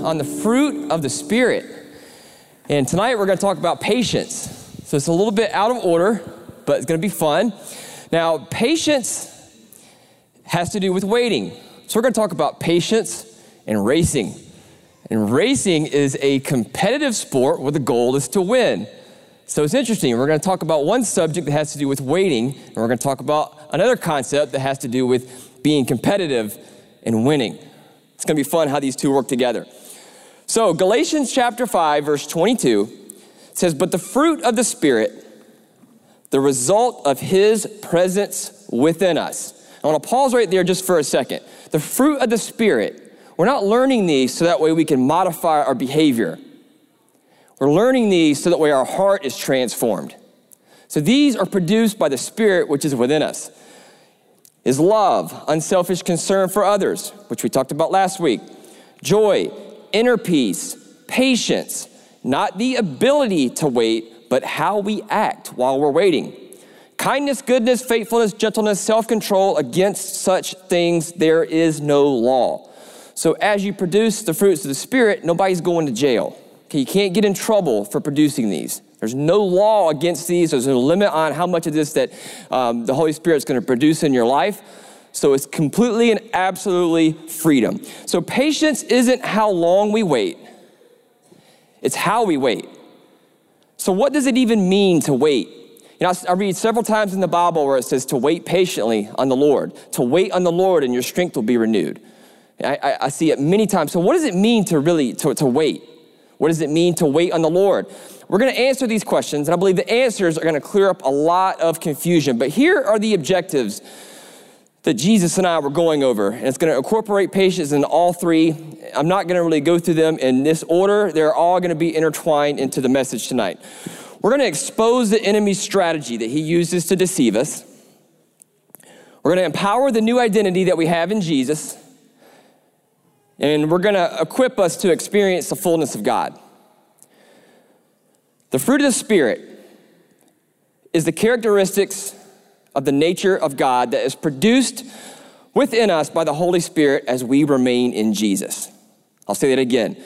on the fruit of the Spirit. And tonight we're going to talk about patience. So it's a little bit out of order, but it's going to be fun. Now, patience has to do with waiting. So we're going to talk about patience and racing. And racing is a competitive sport where the goal is to win. So it's interesting. We're going to talk about one subject that has to do with waiting, and we're going to talk about another concept that has to do with being competitive and winning. It's going to be fun how these two work together. So, Galatians chapter 5, verse 22 says, But the fruit of the Spirit, the result of His presence within us. I want to pause right there just for a second. The fruit of the Spirit, we're not learning these so that way we can modify our behavior. We're learning these so that way our heart is transformed. So these are produced by the Spirit which is within us. Is love, unselfish concern for others, which we talked about last week, joy, inner peace, patience, not the ability to wait, but how we act while we're waiting. Kindness, goodness, faithfulness, gentleness, self control, against such things there is no law. So, as you produce the fruits of the Spirit, nobody's going to jail. Okay, you can't get in trouble for producing these. There's no law against these. There's no limit on how much of this that um, the Holy Spirit's going to produce in your life. So it's completely and absolutely freedom. So patience isn't how long we wait, it's how we wait. So, what does it even mean to wait? You know, I read several times in the Bible where it says to wait patiently on the Lord, to wait on the Lord and your strength will be renewed. I, I, I see it many times. So, what does it mean to really to, to wait? What does it mean to wait on the Lord? We're going to answer these questions, and I believe the answers are going to clear up a lot of confusion. But here are the objectives that Jesus and I were going over, and it's going to incorporate patience in all three. I'm not going to really go through them in this order, they're all going to be intertwined into the message tonight. We're going to expose the enemy's strategy that he uses to deceive us. We're going to empower the new identity that we have in Jesus. And we're going to equip us to experience the fullness of God. The fruit of the Spirit is the characteristics of the nature of God that is produced within us by the Holy Spirit as we remain in Jesus. I'll say that again.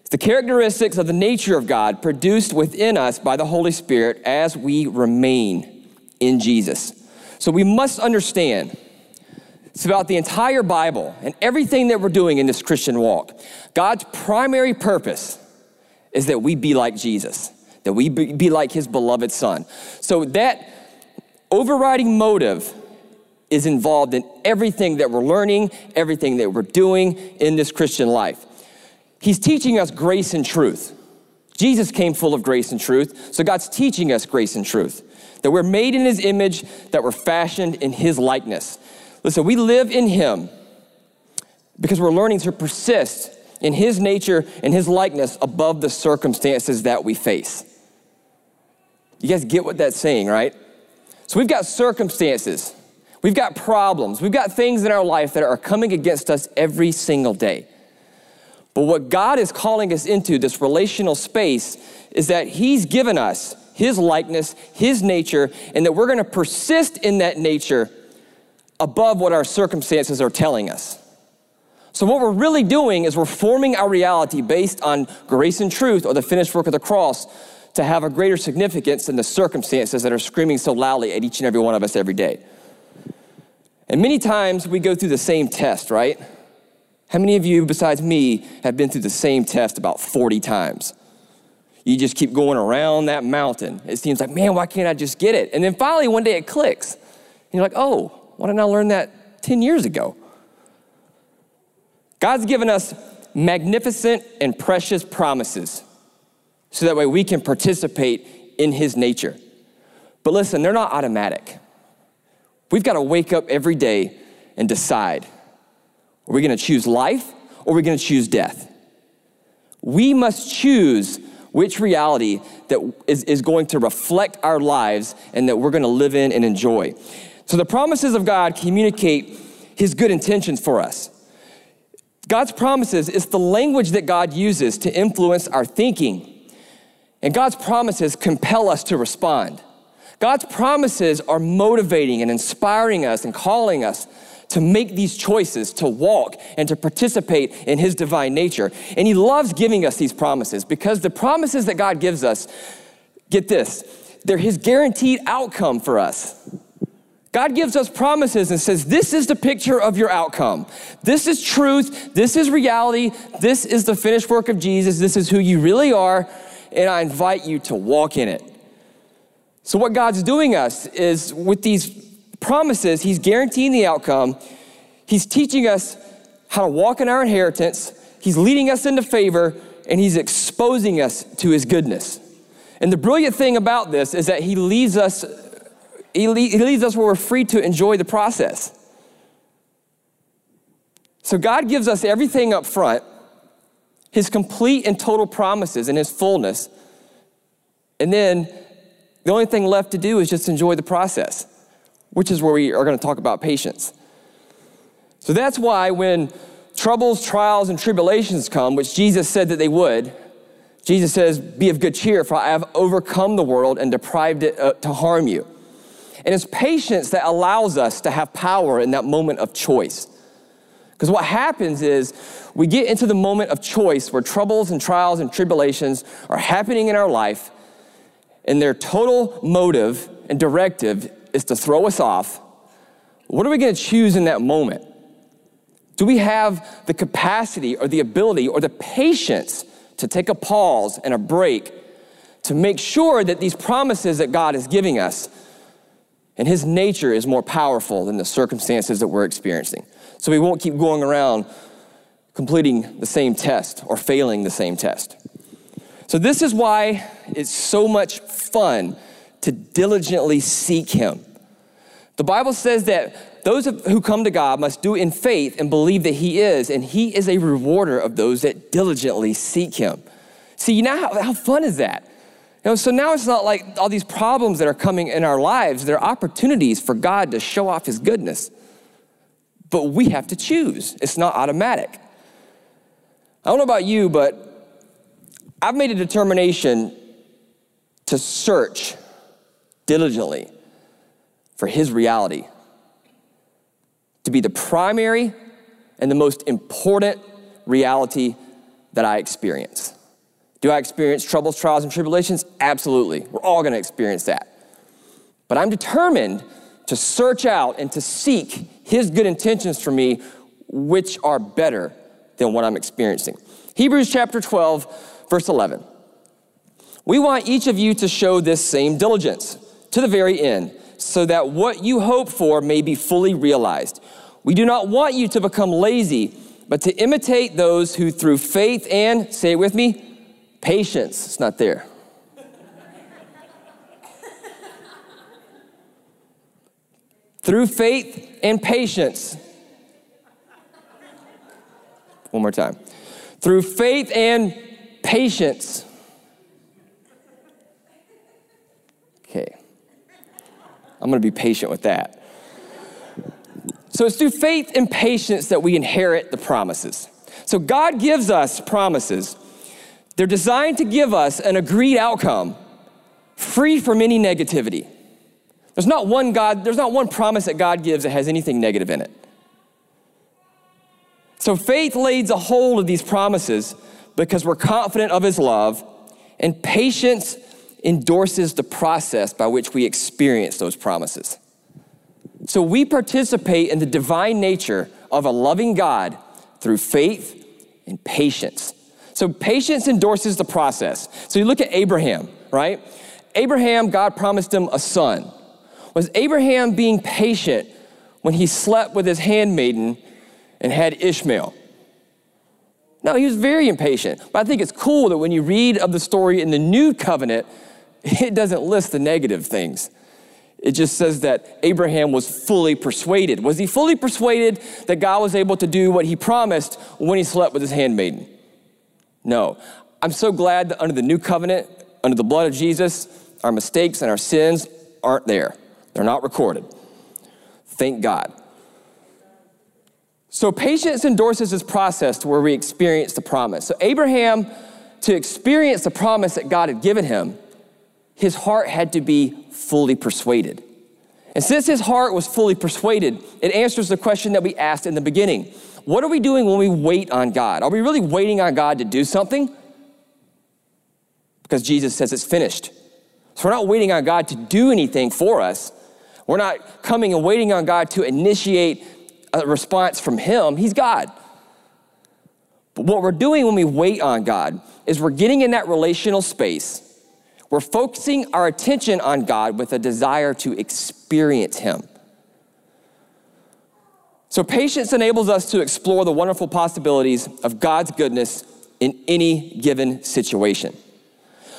It's the characteristics of the nature of God produced within us by the Holy Spirit as we remain in Jesus. So we must understand it's about the entire Bible and everything that we're doing in this Christian walk. God's primary purpose is that we be like Jesus, that we be like his beloved son. So that overriding motive is involved in everything that we're learning, everything that we're doing in this Christian life. He's teaching us grace and truth. Jesus came full of grace and truth, so God's teaching us grace and truth. That we're made in his image, that we're fashioned in his likeness. Listen, we live in Him because we're learning to persist in His nature and His likeness above the circumstances that we face. You guys get what that's saying, right? So we've got circumstances, we've got problems, we've got things in our life that are coming against us every single day. But what God is calling us into, this relational space, is that He's given us His likeness, His nature, and that we're gonna persist in that nature above what our circumstances are telling us. So, what we're really doing is we're forming our reality based on grace and truth or the finished work of the cross to have a greater significance than the circumstances that are screaming so loudly at each and every one of us every day. And many times we go through the same test, right? How many of you, besides me, have been through the same test about 40 times? You just keep going around that mountain. It seems like, man, why can't I just get it? And then finally, one day it clicks. And you're like, oh, why didn't I learn that 10 years ago? God's given us magnificent and precious promises so that way we can participate in His nature. But listen, they're not automatic. We've got to wake up every day and decide are we going to choose life or are we going to choose death? We must choose which reality that is, is going to reflect our lives and that we're going to live in and enjoy. So the promises of God communicate his good intentions for us. God's promises is the language that God uses to influence our thinking. And God's promises compel us to respond. God's promises are motivating and inspiring us and calling us to make these choices, to walk and to participate in His divine nature. And He loves giving us these promises because the promises that God gives us, get this, they're His guaranteed outcome for us. God gives us promises and says, This is the picture of your outcome. This is truth. This is reality. This is the finished work of Jesus. This is who you really are. And I invite you to walk in it. So, what God's doing us is with these promises, He's guaranteeing the outcome. He's teaching us how to walk in our inheritance. He's leading us into favor, and He's exposing us to His goodness. And the brilliant thing about this is that He leads us he, leads us where we're free to enjoy the process. So God gives us everything up front, his complete and total promises and his fullness. And then the only thing left to do is just enjoy the process, which is where we are going to talk about patience. So that's why when troubles, trials, and tribulations come, which Jesus said that they would, Jesus says, Be of good cheer, for I have overcome the world and deprived it uh, to harm you. And it's patience that allows us to have power in that moment of choice. Because what happens is we get into the moment of choice where troubles and trials and tribulations are happening in our life, and their total motive and directive is to throw us off. What are we going to choose in that moment? Do we have the capacity or the ability or the patience to take a pause and a break to make sure that these promises that God is giving us and his nature is more powerful than the circumstances that we're experiencing. So we won't keep going around completing the same test or failing the same test. So, this is why it's so much fun to diligently seek him. The Bible says that those who come to God must do in faith and believe that he is, and he is a rewarder of those that diligently seek him. See, you know how, how fun is that? You know, so now it's not like all these problems that are coming in our lives, they're opportunities for God to show off His goodness. But we have to choose, it's not automatic. I don't know about you, but I've made a determination to search diligently for His reality, to be the primary and the most important reality that I experience. Do I experience troubles, trials, and tribulations? Absolutely. We're all going to experience that. But I'm determined to search out and to seek His good intentions for me, which are better than what I'm experiencing. Hebrews chapter 12, verse 11. We want each of you to show this same diligence to the very end, so that what you hope for may be fully realized. We do not want you to become lazy, but to imitate those who through faith and, say it with me, Patience, it's not there. Through faith and patience. One more time. Through faith and patience. Okay. I'm going to be patient with that. So it's through faith and patience that we inherit the promises. So God gives us promises they're designed to give us an agreed outcome free from any negativity. There's not one God, there's not one promise that God gives that has anything negative in it. So faith lays a hold of these promises because we're confident of his love, and patience endorses the process by which we experience those promises. So we participate in the divine nature of a loving God through faith and patience. So patience endorses the process. So you look at Abraham, right? Abraham, God promised him a son. Was Abraham being patient when he slept with his handmaiden and had Ishmael? No, he was very impatient. But I think it's cool that when you read of the story in the new covenant, it doesn't list the negative things. It just says that Abraham was fully persuaded. Was he fully persuaded that God was able to do what he promised when he slept with his handmaiden? No. I'm so glad that under the new covenant, under the blood of Jesus, our mistakes and our sins aren't there. They're not recorded. Thank God. So patience endorses this process to where we experience the promise. So Abraham, to experience the promise that God had given him, his heart had to be fully persuaded. And since his heart was fully persuaded, it answers the question that we asked in the beginning What are we doing when we wait on God? Are we really waiting on God to do something? Because Jesus says it's finished. So we're not waiting on God to do anything for us. We're not coming and waiting on God to initiate a response from Him. He's God. But what we're doing when we wait on God is we're getting in that relational space. We're focusing our attention on God with a desire to experience Him. So, patience enables us to explore the wonderful possibilities of God's goodness in any given situation.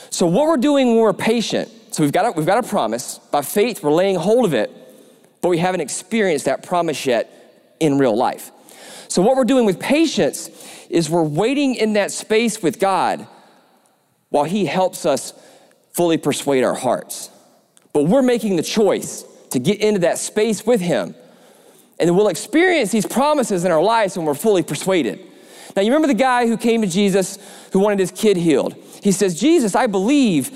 So, what we're doing when we're patient, so we've got a, we've got a promise. By faith, we're laying hold of it, but we haven't experienced that promise yet in real life. So, what we're doing with patience is we're waiting in that space with God while He helps us fully persuade our hearts. But we're making the choice to get into that space with Him. And then we'll experience these promises in our lives when we're fully persuaded. Now, you remember the guy who came to Jesus who wanted his kid healed? He says, Jesus, I believe,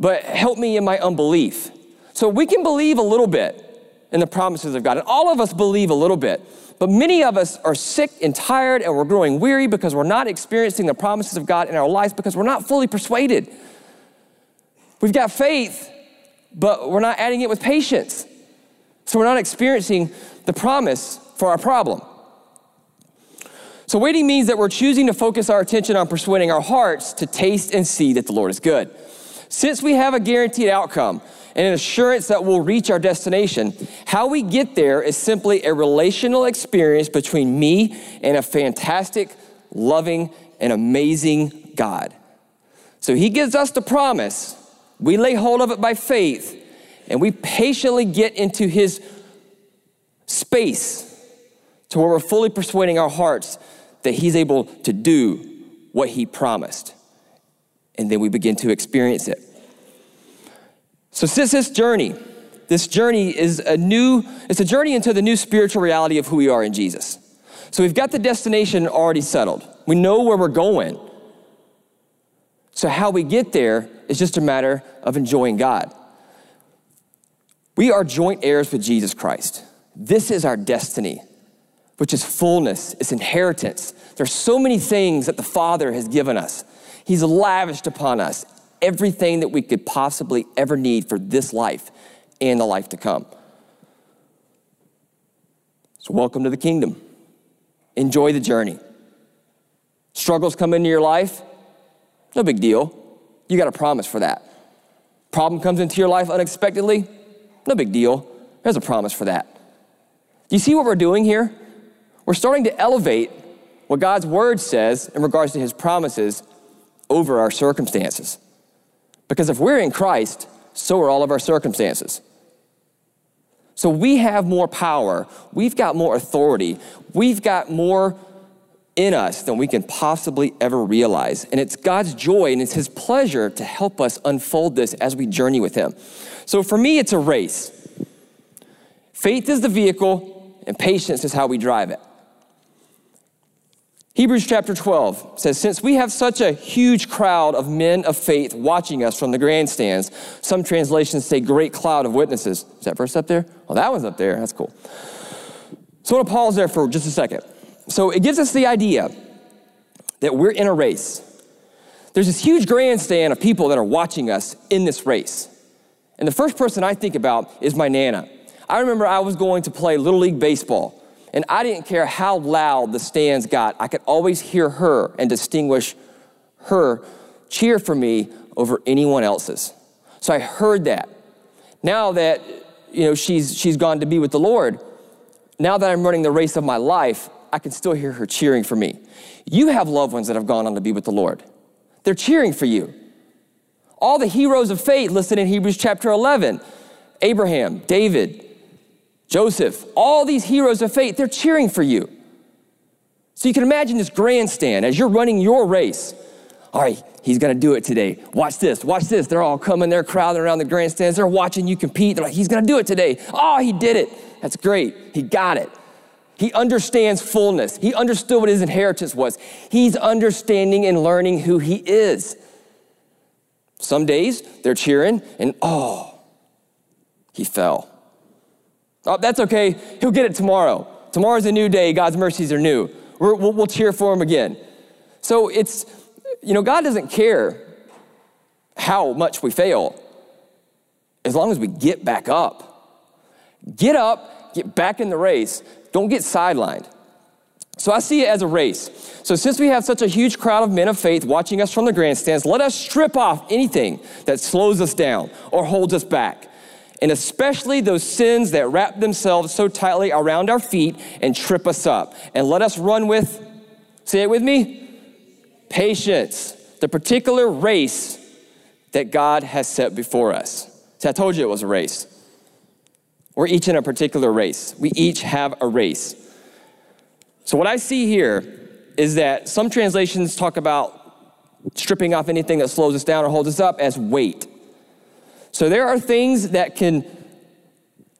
but help me in my unbelief. So we can believe a little bit in the promises of God, and all of us believe a little bit. But many of us are sick and tired and we're growing weary because we're not experiencing the promises of God in our lives because we're not fully persuaded. We've got faith, but we're not adding it with patience. So we're not experiencing the promise for our problem. So waiting means that we're choosing to focus our attention on persuading our hearts to taste and see that the Lord is good. Since we have a guaranteed outcome, and an assurance that we'll reach our destination. How we get there is simply a relational experience between me and a fantastic, loving, and amazing God. So he gives us the promise. We lay hold of it by faith, and we patiently get into his space to where we're fully persuading our hearts that he's able to do what he promised. And then we begin to experience it. So, since this journey, this journey is a new, it's a journey into the new spiritual reality of who we are in Jesus. So, we've got the destination already settled, we know where we're going. So, how we get there is just a matter of enjoying God. We are joint heirs with Jesus Christ. This is our destiny, which is fullness, it's inheritance. There's so many things that the Father has given us. He's lavished upon us everything that we could possibly ever need for this life and the life to come. So, welcome to the kingdom. Enjoy the journey. Struggles come into your life, no big deal. You got a promise for that. Problem comes into your life unexpectedly, no big deal. There's a promise for that. Do you see what we're doing here? We're starting to elevate what God's word says in regards to his promises over our circumstances. Because if we're in Christ, so are all of our circumstances. So we have more power, we've got more authority, we've got more in us than we can possibly ever realize. And it's God's joy and it's His pleasure to help us unfold this as we journey with Him. So for me, it's a race. Faith is the vehicle, and patience is how we drive it. Hebrews chapter 12 says, Since we have such a huge crowd of men of faith watching us from the grandstands, some translations say great cloud of witnesses. Is that verse up there? Well, that one's up there. That's cool. So I want to pause there for just a second. So it gives us the idea that we're in a race. There's this huge grandstand of people that are watching us in this race. And the first person I think about is my Nana. I remember I was going to play Little League Baseball. And I didn't care how loud the stands got, I could always hear her and distinguish her cheer for me over anyone else's. So I heard that. Now that you know she's she's gone to be with the Lord, now that I'm running the race of my life, I can still hear her cheering for me. You have loved ones that have gone on to be with the Lord. They're cheering for you. All the heroes of faith listed in Hebrews chapter 11 Abraham, David, Joseph, all these heroes of faith, they're cheering for you. So you can imagine this grandstand as you're running your race. All right, he's gonna do it today. Watch this, watch this. They're all coming, they're crowding around the grandstands, they're watching you compete. They're like, he's gonna do it today. Oh, he did it. That's great. He got it. He understands fullness. He understood what his inheritance was. He's understanding and learning who he is. Some days they're cheering, and oh, he fell. Oh, that's okay. He'll get it tomorrow. Tomorrow's a new day. God's mercies are new. we will we'll cheer for him again. So it's, you know, God doesn't care how much we fail as long as we get back up. Get up, get back in the race. Don't get sidelined. So I see it as a race. So since we have such a huge crowd of men of faith watching us from the grandstands, let us strip off anything that slows us down or holds us back. And especially those sins that wrap themselves so tightly around our feet and trip us up. And let us run with, say it with me, patience, the particular race that God has set before us. See, I told you it was a race. We're each in a particular race. We each have a race. So, what I see here is that some translations talk about stripping off anything that slows us down or holds us up as weight. So, there are things that can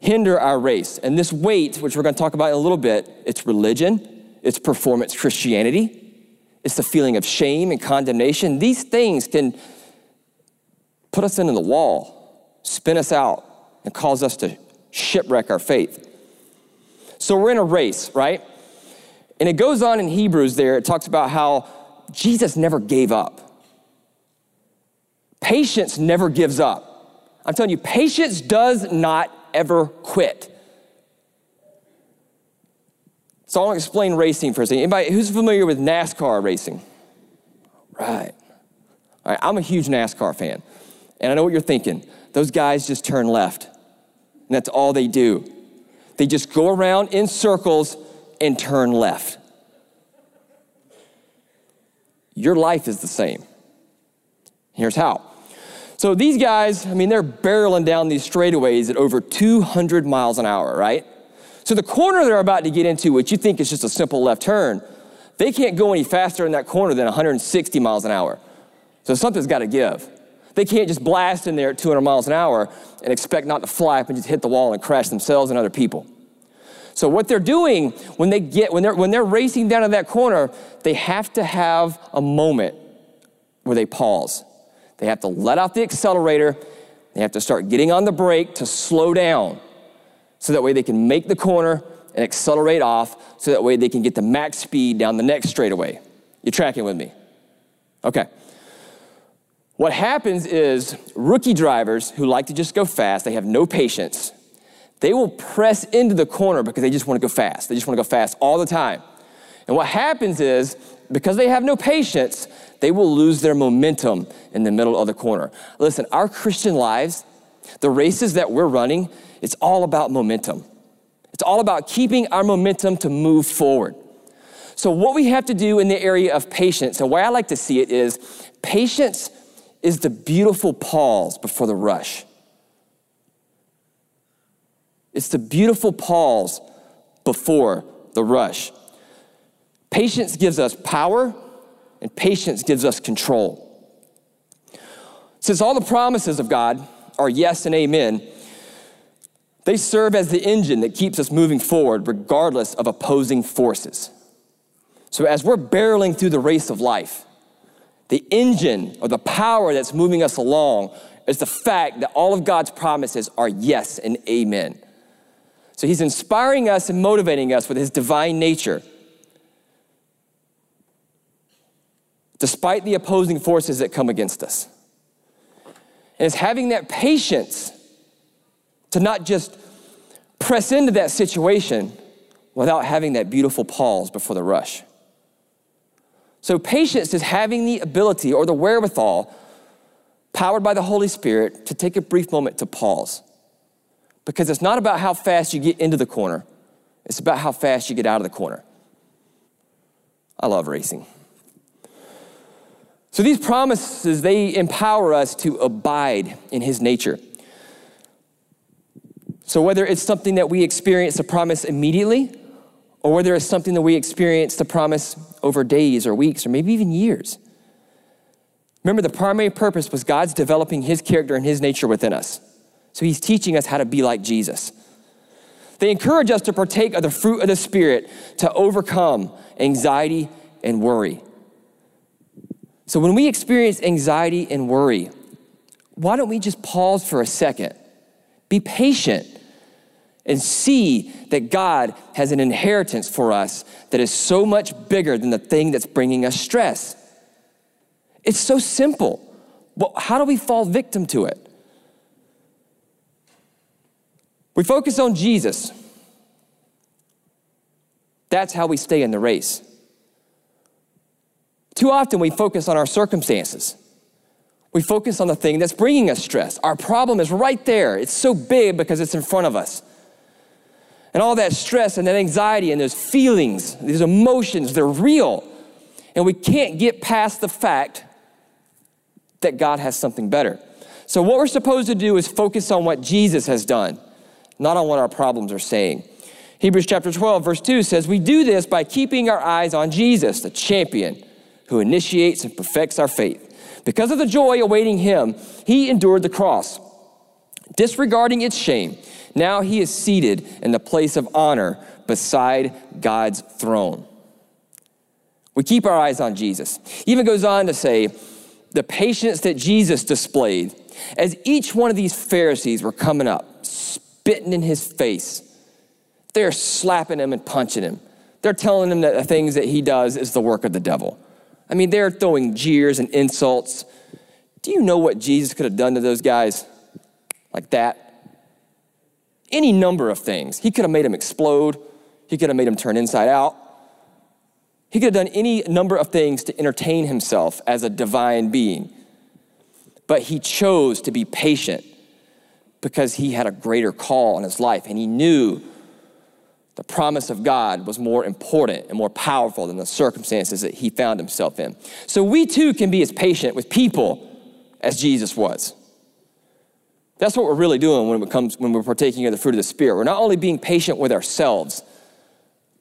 hinder our race. And this weight, which we're going to talk about in a little bit, it's religion, it's performance Christianity, it's the feeling of shame and condemnation. These things can put us into the wall, spin us out, and cause us to shipwreck our faith. So we're in a race, right? And it goes on in Hebrews there, it talks about how Jesus never gave up. Patience never gives up. I'm telling you, patience does not ever quit. So I want to explain racing for a second. Anybody who's familiar with NASCAR racing? Right. All right, I'm a huge NASCAR fan. And I know what you're thinking. Those guys just turn left. And that's all they do. They just go around in circles and turn left. Your life is the same. Here's how. So these guys, I mean, they're barreling down these straightaways at over 200 miles an hour, right? So the corner they're about to get into, which you think is just a simple left turn, they can't go any faster in that corner than 160 miles an hour. So something's got to give. They can't just blast in there at 200 miles an hour and expect not to fly up and just hit the wall and crash themselves and other people. So what they're doing when they get when they're when they're racing down to that corner, they have to have a moment where they pause. They have to let out the accelerator. They have to start getting on the brake to slow down. So that way they can make the corner and accelerate off so that way they can get the max speed down the next straightaway. You're tracking with me? Okay. What happens is rookie drivers who like to just go fast, they have no patience. They will press into the corner because they just want to go fast. They just want to go fast all the time. And what happens is because they have no patience, they will lose their momentum in the middle of the corner. Listen, our Christian lives, the races that we're running, it's all about momentum. It's all about keeping our momentum to move forward. So, what we have to do in the area of patience, and why I like to see it is patience is the beautiful pause before the rush. It's the beautiful pause before the rush. Patience gives us power, and patience gives us control. Since all the promises of God are yes and amen, they serve as the engine that keeps us moving forward regardless of opposing forces. So, as we're barreling through the race of life, the engine or the power that's moving us along is the fact that all of God's promises are yes and amen. So he's inspiring us and motivating us with his divine nature. Despite the opposing forces that come against us. And it's having that patience to not just press into that situation without having that beautiful pause before the rush. So, patience is having the ability or the wherewithal, powered by the Holy Spirit, to take a brief moment to pause. Because it's not about how fast you get into the corner, it's about how fast you get out of the corner. I love racing. So, these promises, they empower us to abide in His nature. So, whether it's something that we experience a promise immediately, or whether it's something that we experience the promise over days or weeks or maybe even years. Remember, the primary purpose was God's developing his character and his nature within us. So he's teaching us how to be like Jesus. They encourage us to partake of the fruit of the Spirit to overcome anxiety and worry. So when we experience anxiety and worry, why don't we just pause for a second? Be patient and see that God has an inheritance for us that is so much bigger than the thing that's bringing us stress. It's so simple. But how do we fall victim to it? We focus on Jesus. That's how we stay in the race. Too often we focus on our circumstances. We focus on the thing that's bringing us stress. Our problem is right there. It's so big because it's in front of us. And all that stress and that anxiety and those feelings, these emotions, they're real. And we can't get past the fact that God has something better. So, what we're supposed to do is focus on what Jesus has done, not on what our problems are saying. Hebrews chapter 12, verse 2 says, We do this by keeping our eyes on Jesus, the champion who initiates and perfects our faith. Because of the joy awaiting him, he endured the cross, disregarding its shame. Now he is seated in the place of honor beside God's throne. We keep our eyes on Jesus. He even goes on to say, the patience that Jesus displayed as each one of these Pharisees were coming up, spitting in his face they're slapping him and punching him. They're telling him that the things that he does is the work of the devil. I mean, they're throwing jeers and insults. Do you know what Jesus could have done to those guys like that? Any number of things. He could have made them explode, he could have made them turn inside out. He could have done any number of things to entertain himself as a divine being. But he chose to be patient because he had a greater call on his life and he knew the promise of God was more important and more powerful than the circumstances that he found himself in. So we too can be as patient with people as Jesus was. That's what we're really doing when it comes when we're partaking of the fruit of the spirit. We're not only being patient with ourselves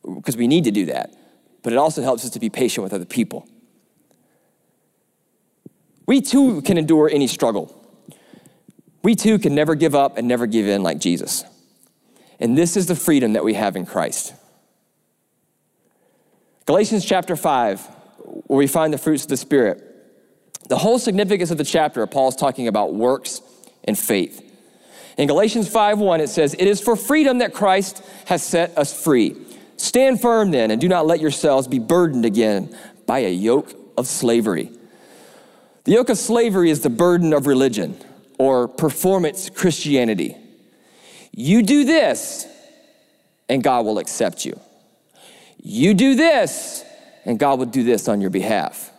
because we need to do that, but it also helps us to be patient with other people. We too can endure any struggle. We too can never give up and never give in like Jesus. And this is the freedom that we have in Christ. Galatians chapter 5, where we find the fruits of the Spirit. The whole significance of the chapter, Paul's talking about works and faith. In Galatians 5:1 it says, "It is for freedom that Christ has set us free. Stand firm then and do not let yourselves be burdened again by a yoke of slavery." The yoke of slavery is the burden of religion or performance Christianity. You do this, and God will accept you. You do this, and God will do this on your behalf.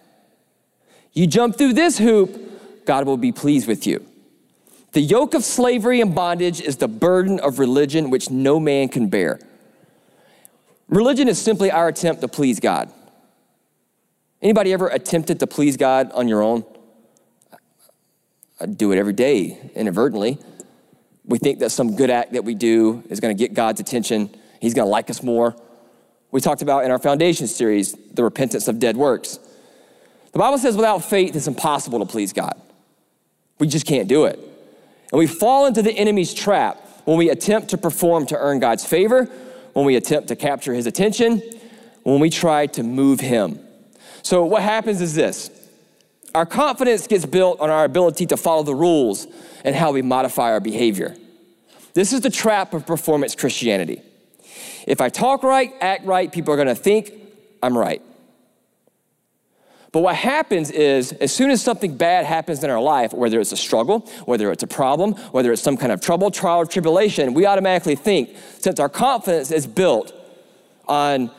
You jump through this hoop, God will be pleased with you. The yoke of slavery and bondage is the burden of religion which no man can bear. Religion is simply our attempt to please God. Anybody ever attempted to please God on your own? I do it every day inadvertently. We think that some good act that we do is going to get God's attention. He's going to like us more. We talked about in our foundation series the repentance of dead works. The Bible says without faith, it's impossible to please God. We just can't do it. And we fall into the enemy's trap when we attempt to perform to earn God's favor, when we attempt to capture his attention, when we try to move him. So, what happens is this our confidence gets built on our ability to follow the rules and how we modify our behavior. This is the trap of performance Christianity. If I talk right, act right, people are gonna think I'm right. But what happens is, as soon as something bad happens in our life, whether it's a struggle, whether it's a problem, whether it's some kind of trouble, trial, or tribulation, we automatically think, since our confidence is built on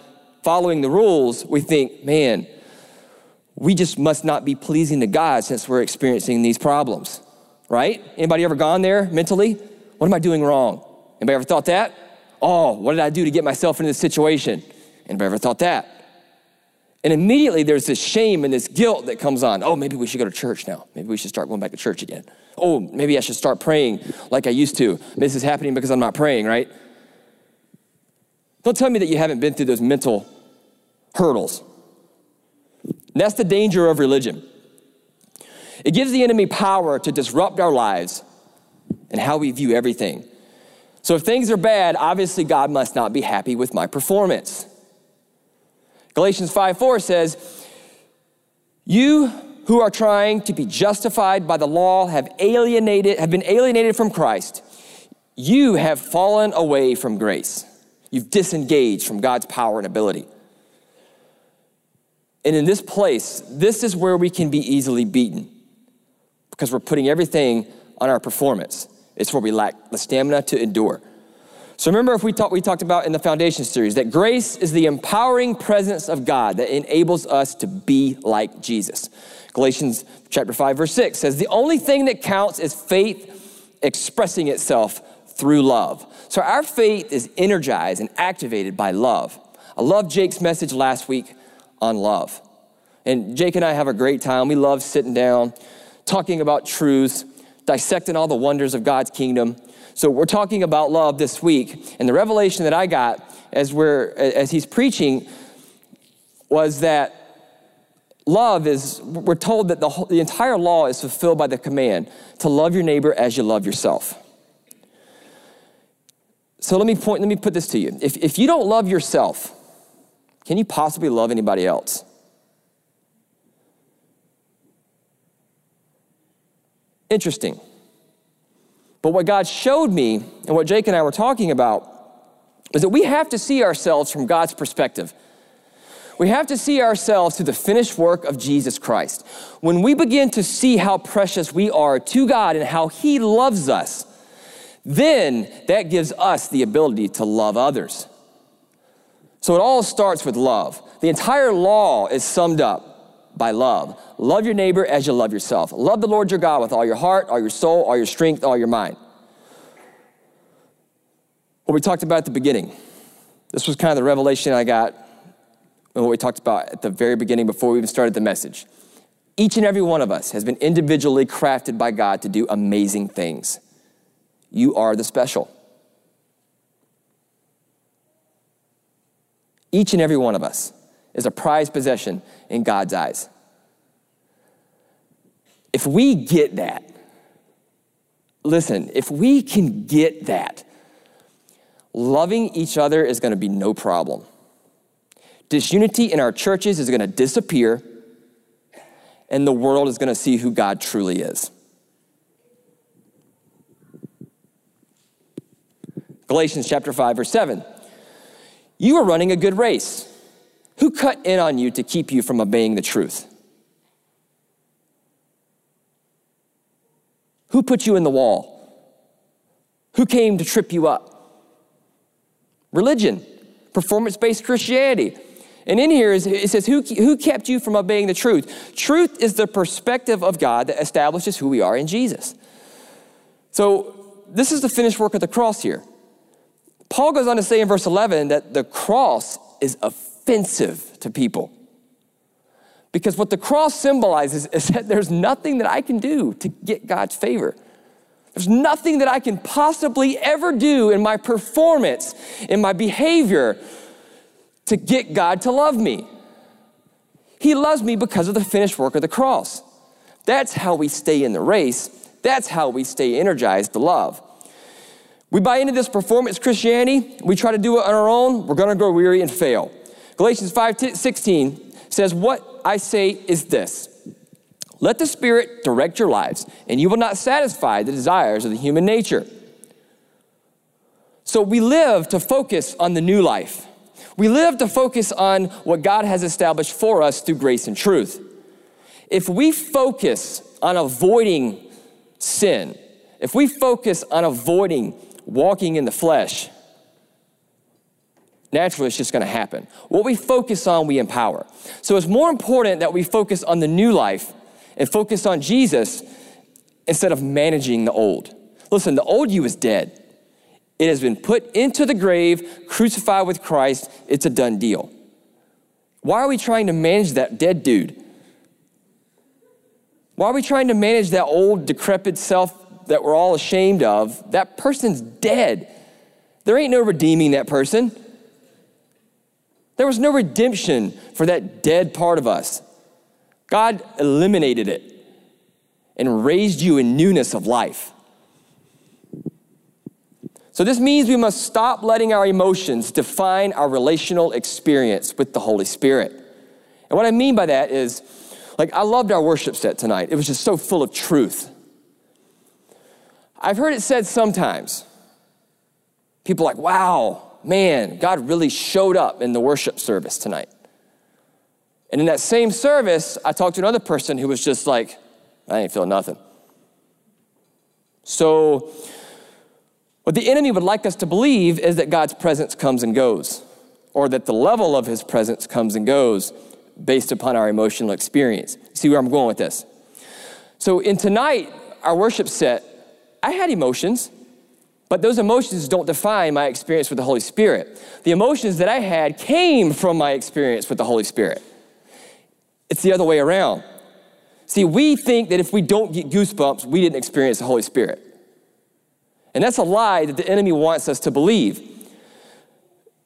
following the rules, we think, man, we just must not be pleasing to God since we're experiencing these problems right? Anybody ever gone there mentally? What am I doing wrong? Anybody ever thought that? Oh, what did I do to get myself into this situation? Anybody ever thought that? And immediately there's this shame and this guilt that comes on. Oh, maybe we should go to church now. Maybe we should start going back to church again. Oh, maybe I should start praying like I used to. This is happening because I'm not praying, right? Don't tell me that you haven't been through those mental hurdles. And that's the danger of religion. It gives the enemy power to disrupt our lives and how we view everything. So if things are bad, obviously God must not be happy with my performance. Galatians 5 4 says, You who are trying to be justified by the law have alienated, have been alienated from Christ. you have fallen away from grace. You've disengaged from God's power and ability. And in this place, this is where we can be easily beaten because we're putting everything on our performance. It's where we lack the stamina to endure. So remember if we talked we talked about in the foundation series that grace is the empowering presence of God that enables us to be like Jesus. Galatians chapter 5 verse 6 says the only thing that counts is faith expressing itself through love. So our faith is energized and activated by love. I love Jake's message last week on love. And Jake and I have a great time. We love sitting down, talking about truths, dissecting all the wonders of God's kingdom. So we're talking about love this week, and the revelation that I got as we're as he's preaching was that love is we're told that the, whole, the entire law is fulfilled by the command to love your neighbor as you love yourself. So let me point, let me put this to you. If, if you don't love yourself, can you possibly love anybody else? Interesting. But what God showed me, and what Jake and I were talking about, is that we have to see ourselves from God's perspective. We have to see ourselves through the finished work of Jesus Christ. When we begin to see how precious we are to God and how He loves us, then that gives us the ability to love others. So it all starts with love. The entire law is summed up by love. Love your neighbor as you love yourself. Love the Lord your God with all your heart, all your soul, all your strength, all your mind. What we talked about at the beginning. This was kind of the revelation I got and what we talked about at the very beginning before we even started the message. Each and every one of us has been individually crafted by God to do amazing things. You are the special. Each and every one of us is a prized possession in God's eyes. If we get that, listen, if we can get that, loving each other is going to be no problem. Disunity in our churches is going to disappear, and the world is going to see who God truly is. Galatians chapter 5, verse 7. You are running a good race. Who cut in on you to keep you from obeying the truth? Who put you in the wall? Who came to trip you up? Religion, performance based Christianity. And in here it says, who, who kept you from obeying the truth? Truth is the perspective of God that establishes who we are in Jesus. So, this is the finished work of the cross here. Paul goes on to say in verse 11 that the cross is offensive to people. Because what the cross symbolizes is that there's nothing that I can do to get God's favor. There's nothing that I can possibly ever do in my performance, in my behavior, to get God to love me. He loves me because of the finished work of the cross. That's how we stay in the race. That's how we stay energized to love. We buy into this performance Christianity, we try to do it on our own, we're gonna grow weary and fail. Galatians 5 16 says, What I say is this let the Spirit direct your lives, and you will not satisfy the desires of the human nature. So we live to focus on the new life. We live to focus on what God has established for us through grace and truth. If we focus on avoiding sin, if we focus on avoiding walking in the flesh, naturally it's just going to happen. What we focus on, we empower. So it's more important that we focus on the new life and focus on Jesus instead of managing the old. Listen, the old you is dead. It has been put into the grave, crucified with Christ. It's a done deal. Why are we trying to manage that dead dude? Why are we trying to manage that old, decrepit self that we're all ashamed of, that person's dead. There ain't no redeeming that person. There was no redemption for that dead part of us. God eliminated it and raised you in newness of life. So, this means we must stop letting our emotions define our relational experience with the Holy Spirit. And what I mean by that is, like, I loved our worship set tonight. It was just so full of truth. I've heard it said sometimes People like, wow, man, God really showed up in the worship service tonight. And in that same service, I talked to another person who was just like, I ain't feeling nothing. So, what the enemy would like us to believe is that God's presence comes and goes, or that the level of his presence comes and goes based upon our emotional experience. See where I'm going with this? So, in tonight, our worship set, I had emotions, but those emotions don't define my experience with the Holy Spirit. The emotions that I had came from my experience with the Holy Spirit. It's the other way around. See, we think that if we don't get goosebumps, we didn't experience the Holy Spirit. And that's a lie that the enemy wants us to believe.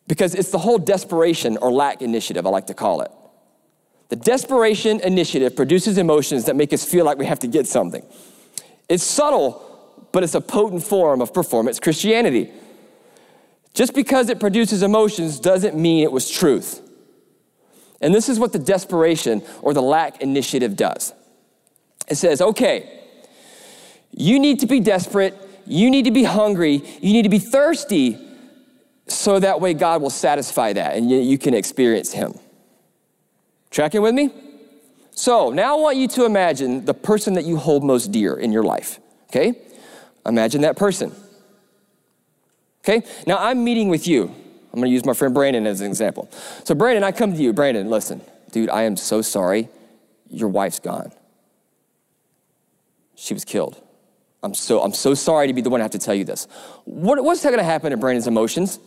Because it's the whole desperation or lack initiative, I like to call it. The desperation initiative produces emotions that make us feel like we have to get something. It's subtle, but it's a potent form of performance Christianity. Just because it produces emotions doesn't mean it was truth. And this is what the desperation or the lack initiative does it says, okay, you need to be desperate, you need to be hungry, you need to be thirsty, so that way God will satisfy that and you can experience Him. Tracking with me? So now I want you to imagine the person that you hold most dear in your life, okay? Imagine that person. Okay? Now I'm meeting with you. I'm gonna use my friend Brandon as an example. So, Brandon, I come to you. Brandon, listen, dude, I am so sorry. Your wife's gone. She was killed. I'm so, I'm so sorry to be the one to have to tell you this. What, what's gonna happen to Brandon's emotions?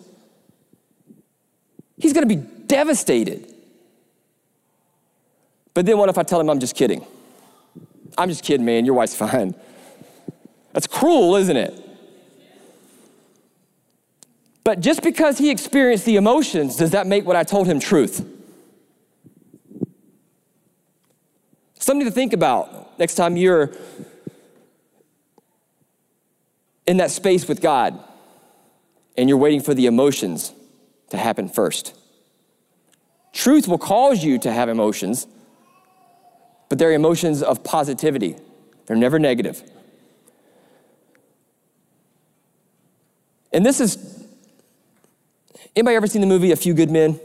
He's gonna be devastated. But then what if I tell him I'm just kidding? I'm just kidding, man. Your wife's fine. That's cruel, isn't it? But just because he experienced the emotions, does that make what I told him truth? Something to think about next time you're in that space with God and you're waiting for the emotions to happen first. Truth will cause you to have emotions, but they're emotions of positivity, they're never negative. And this is Anybody ever seen the movie A Few Good Men?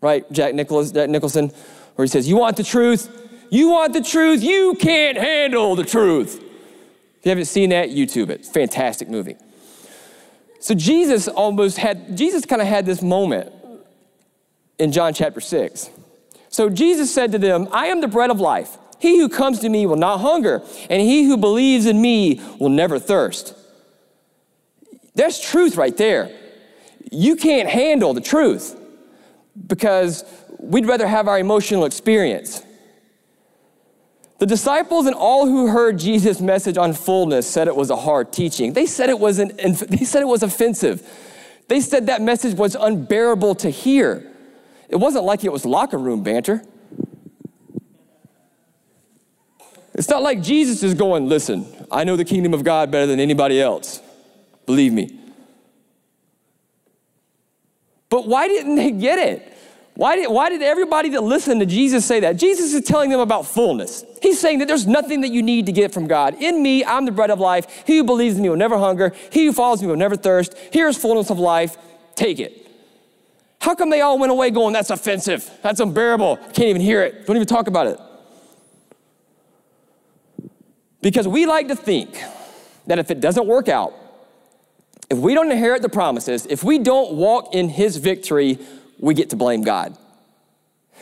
Right, Jack, Nicholas, Jack Nicholson, where he says, You want the truth? You want the truth? You can't handle the truth. If you haven't seen that, YouTube it. Fantastic movie. So Jesus almost had, Jesus kind of had this moment in John chapter 6. So Jesus said to them, I am the bread of life. He who comes to me will not hunger, and he who believes in me will never thirst. There's truth right there you can't handle the truth because we'd rather have our emotional experience. The disciples and all who heard Jesus' message on fullness said it was a hard teaching. They said it was, an, they said it was offensive. They said that message was unbearable to hear. It wasn't like it was locker room banter. It's not like Jesus is going, listen, I know the kingdom of God better than anybody else. Believe me. But why didn't they get it? Why did, why did everybody that listened to Jesus say that? Jesus is telling them about fullness. He's saying that there's nothing that you need to get from God. In me, I'm the bread of life. He who believes in me will never hunger. He who follows me will never thirst. Here's fullness of life. Take it. How come they all went away going, that's offensive? That's unbearable. I Can't even hear it. Don't even talk about it. Because we like to think that if it doesn't work out, if we don't inherit the promises, if we don't walk in his victory, we get to blame God.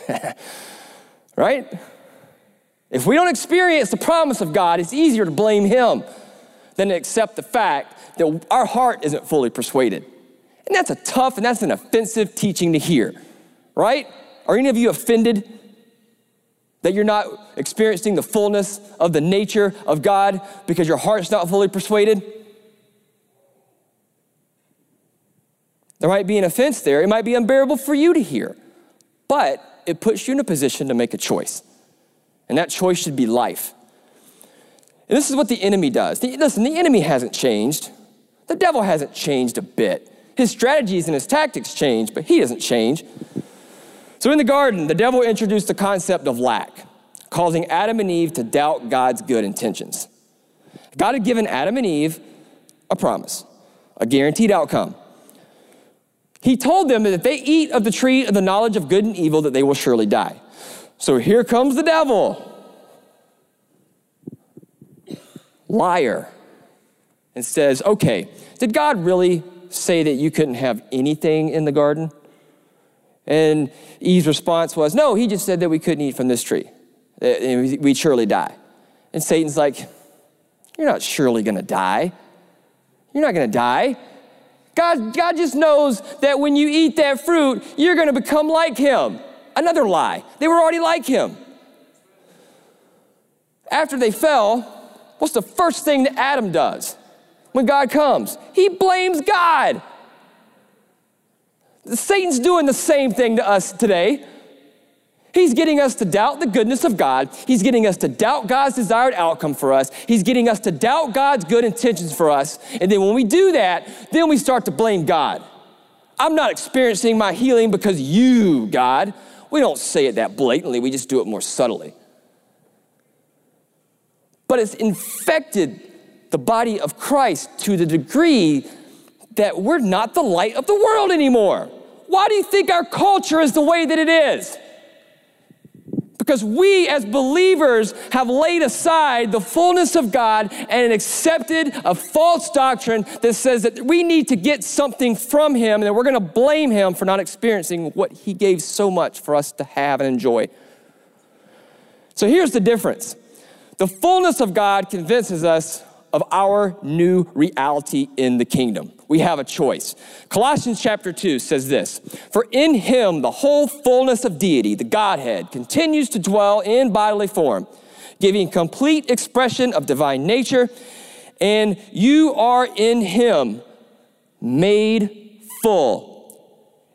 right? If we don't experience the promise of God, it's easier to blame him than to accept the fact that our heart isn't fully persuaded. And that's a tough and that's an offensive teaching to hear, right? Are any of you offended that you're not experiencing the fullness of the nature of God because your heart's not fully persuaded? There might be an offense there. It might be unbearable for you to hear, but it puts you in a position to make a choice. And that choice should be life. And this is what the enemy does. The, listen, the enemy hasn't changed. The devil hasn't changed a bit. His strategies and his tactics change, but he doesn't change. So in the garden, the devil introduced the concept of lack, causing Adam and Eve to doubt God's good intentions. God had given Adam and Eve a promise a guaranteed outcome. He told them that if they eat of the tree of the knowledge of good and evil, that they will surely die. So here comes the devil. Liar. And says, okay, did God really say that you couldn't have anything in the garden? And Eve's response was, no, he just said that we couldn't eat from this tree. Uh, We'd surely die. And Satan's like, you're not surely going to die. You're not going to die. God, God just knows that when you eat that fruit, you're going to become like him. Another lie. They were already like him. After they fell, what's the first thing that Adam does when God comes? He blames God. Satan's doing the same thing to us today. He's getting us to doubt the goodness of God. He's getting us to doubt God's desired outcome for us. He's getting us to doubt God's good intentions for us. And then when we do that, then we start to blame God. I'm not experiencing my healing because you, God. We don't say it that blatantly, we just do it more subtly. But it's infected the body of Christ to the degree that we're not the light of the world anymore. Why do you think our culture is the way that it is? Because we as believers have laid aside the fullness of God and accepted a false doctrine that says that we need to get something from Him and that we're going to blame Him for not experiencing what He gave so much for us to have and enjoy. So here's the difference the fullness of God convinces us of our new reality in the kingdom. We have a choice. Colossians chapter 2 says this For in him the whole fullness of deity, the Godhead, continues to dwell in bodily form, giving complete expression of divine nature, and you are in him made full.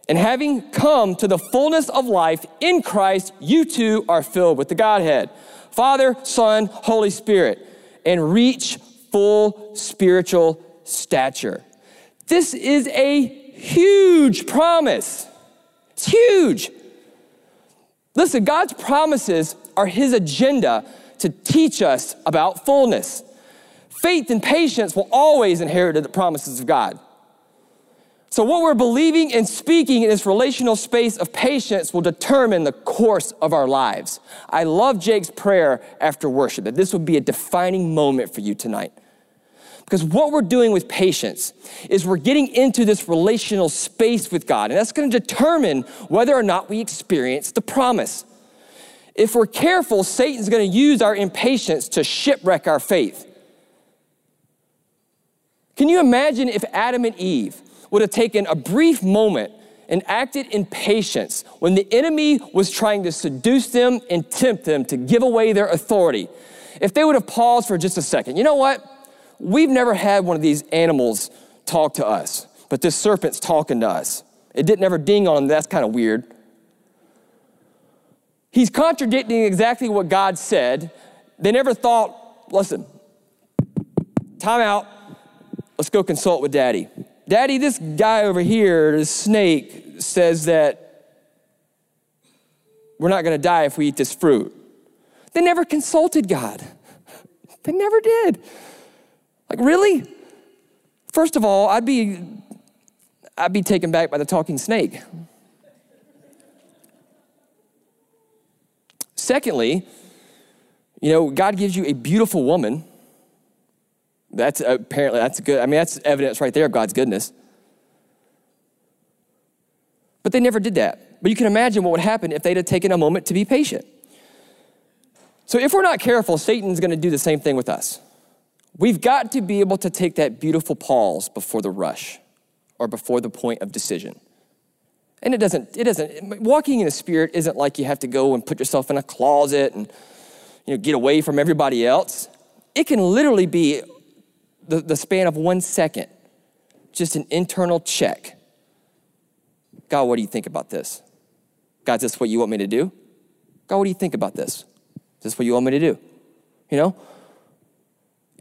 And having come to the fullness of life in Christ, you too are filled with the Godhead, Father, Son, Holy Spirit, and reach full spiritual stature. This is a huge promise. It's huge. Listen, God's promises are His agenda to teach us about fullness. Faith and patience will always inherit the promises of God. So, what we're believing and speaking in this relational space of patience will determine the course of our lives. I love Jake's prayer after worship that this would be a defining moment for you tonight. Because what we're doing with patience is we're getting into this relational space with God, and that's going to determine whether or not we experience the promise. If we're careful, Satan's going to use our impatience to shipwreck our faith. Can you imagine if Adam and Eve would have taken a brief moment and acted in patience when the enemy was trying to seduce them and tempt them to give away their authority? If they would have paused for just a second, you know what? We've never had one of these animals talk to us, but this serpent's talking to us. It didn't ever ding on him. That's kind of weird. He's contradicting exactly what God said. They never thought, listen, time out. Let's go consult with daddy. Daddy, this guy over here, the snake, says that we're not going to die if we eat this fruit. They never consulted God. They never did. Like, really? First of all, I'd be, I'd be taken back by the talking snake. Secondly, you know, God gives you a beautiful woman. That's apparently, that's good. I mean, that's evidence right there of God's goodness. But they never did that. But you can imagine what would happen if they'd have taken a moment to be patient. So if we're not careful, Satan's going to do the same thing with us. We've got to be able to take that beautiful pause before the rush or before the point of decision. And it doesn't, it doesn't, walking in the spirit isn't like you have to go and put yourself in a closet and, you know, get away from everybody else. It can literally be the, the span of one second, just an internal check. God, what do you think about this? God, is this what you want me to do? God, what do you think about this? Is this what you want me to do? You know?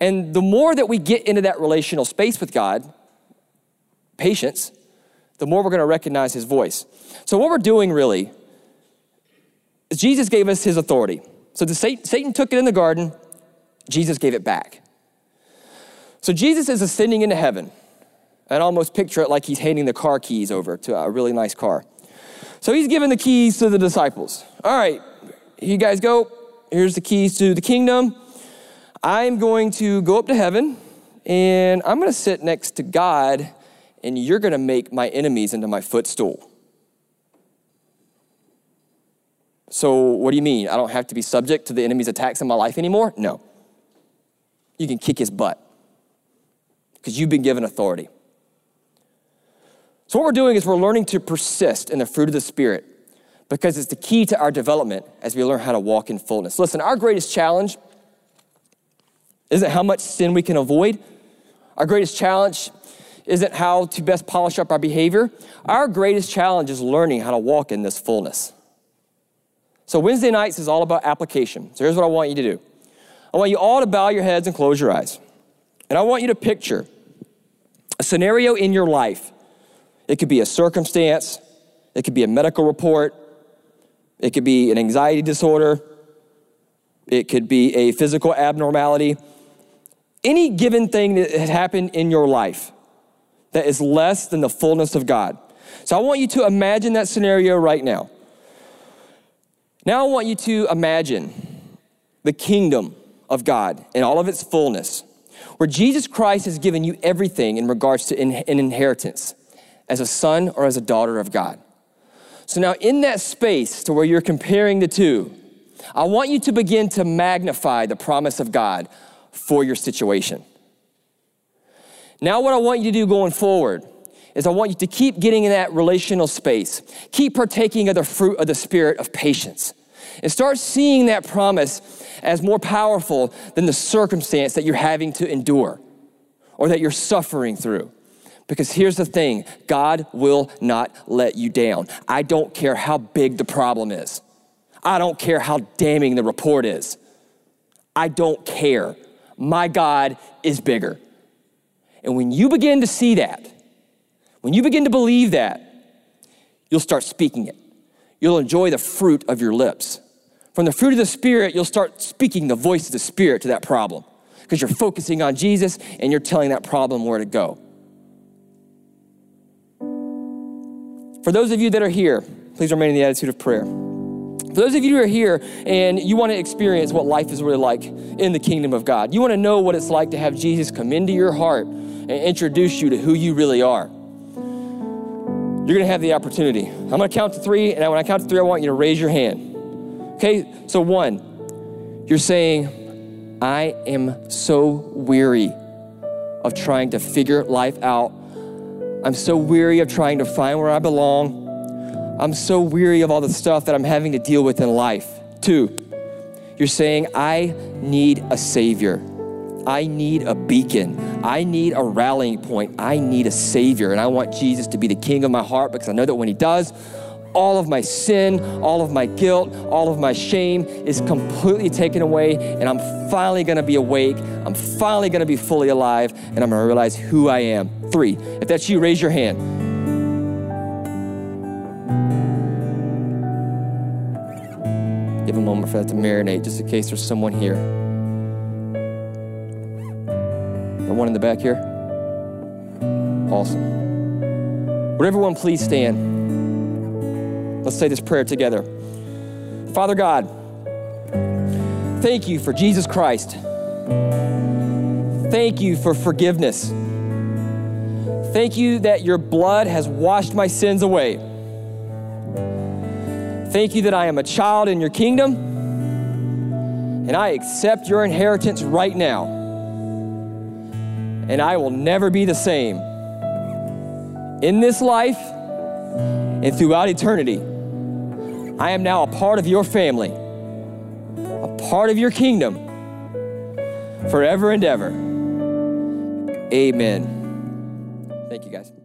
And the more that we get into that relational space with God, patience, the more we're going to recognize his voice. So, what we're doing really is Jesus gave us his authority. So, the Satan, Satan took it in the garden, Jesus gave it back. So, Jesus is ascending into heaven. And almost picture it like he's handing the car keys over to a really nice car. So he's giving the keys to the disciples. All right, you guys go. Here's the keys to the kingdom. I'm going to go up to heaven and I'm going to sit next to God, and you're going to make my enemies into my footstool. So, what do you mean? I don't have to be subject to the enemy's attacks in my life anymore? No. You can kick his butt because you've been given authority. So, what we're doing is we're learning to persist in the fruit of the Spirit because it's the key to our development as we learn how to walk in fullness. Listen, our greatest challenge isn't how much sin we can avoid. Our greatest challenge isn't how to best polish up our behavior. Our greatest challenge is learning how to walk in this fullness. So, Wednesday nights is all about application. So, here's what I want you to do I want you all to bow your heads and close your eyes. And I want you to picture a scenario in your life. It could be a circumstance, it could be a medical report, it could be an anxiety disorder, it could be a physical abnormality any given thing that had happened in your life that is less than the fullness of God. So I want you to imagine that scenario right now. Now I want you to imagine the kingdom of God in all of its fullness, where Jesus Christ has given you everything in regards to an inheritance as a son or as a daughter of God. So now, in that space to where you're comparing the two, I want you to begin to magnify the promise of God for your situation. Now, what I want you to do going forward is I want you to keep getting in that relational space, keep partaking of the fruit of the spirit of patience, and start seeing that promise as more powerful than the circumstance that you're having to endure or that you're suffering through. Because here's the thing God will not let you down. I don't care how big the problem is, I don't care how damning the report is. I don't care my God is bigger. And when you begin to see that, when you begin to believe that, you'll start speaking it. You'll enjoy the fruit of your lips. From the fruit of the Spirit, you'll start speaking the voice of the Spirit to that problem because you're focusing on Jesus and you're telling that problem where to go. For those of you that are here, please remain in the attitude of prayer. For those of you who are here and you want to experience what life is really like in the kingdom of God, you want to know what it's like to have Jesus come into your heart and introduce you to who you really are. You're going to have the opportunity. I'm going to count to three, and when I count to three, I want you to raise your hand. Okay, so one, you're saying, I am so weary of trying to figure life out. I'm so weary of trying to find where I belong. I'm so weary of all the stuff that I'm having to deal with in life. Two, you're saying, I need a Savior. I need a beacon. I need a rallying point. I need a Savior. And I want Jesus to be the King of my heart because I know that when He does, all of my sin, all of my guilt, all of my shame is completely taken away, and I'm finally gonna be awake. I'm finally gonna be fully alive, and I'm gonna realize who I am. Three, if that's you, raise your hand. Give a moment for that to marinate just in case there's someone here. The one in the back here? Awesome. Would everyone please stand? Let's say this prayer together. Father God, thank you for Jesus Christ. Thank you for forgiveness. Thank you that your blood has washed my sins away. Thank you that I am a child in your kingdom, and I accept your inheritance right now. And I will never be the same in this life and throughout eternity. I am now a part of your family, a part of your kingdom forever and ever. Amen. Thank you, guys.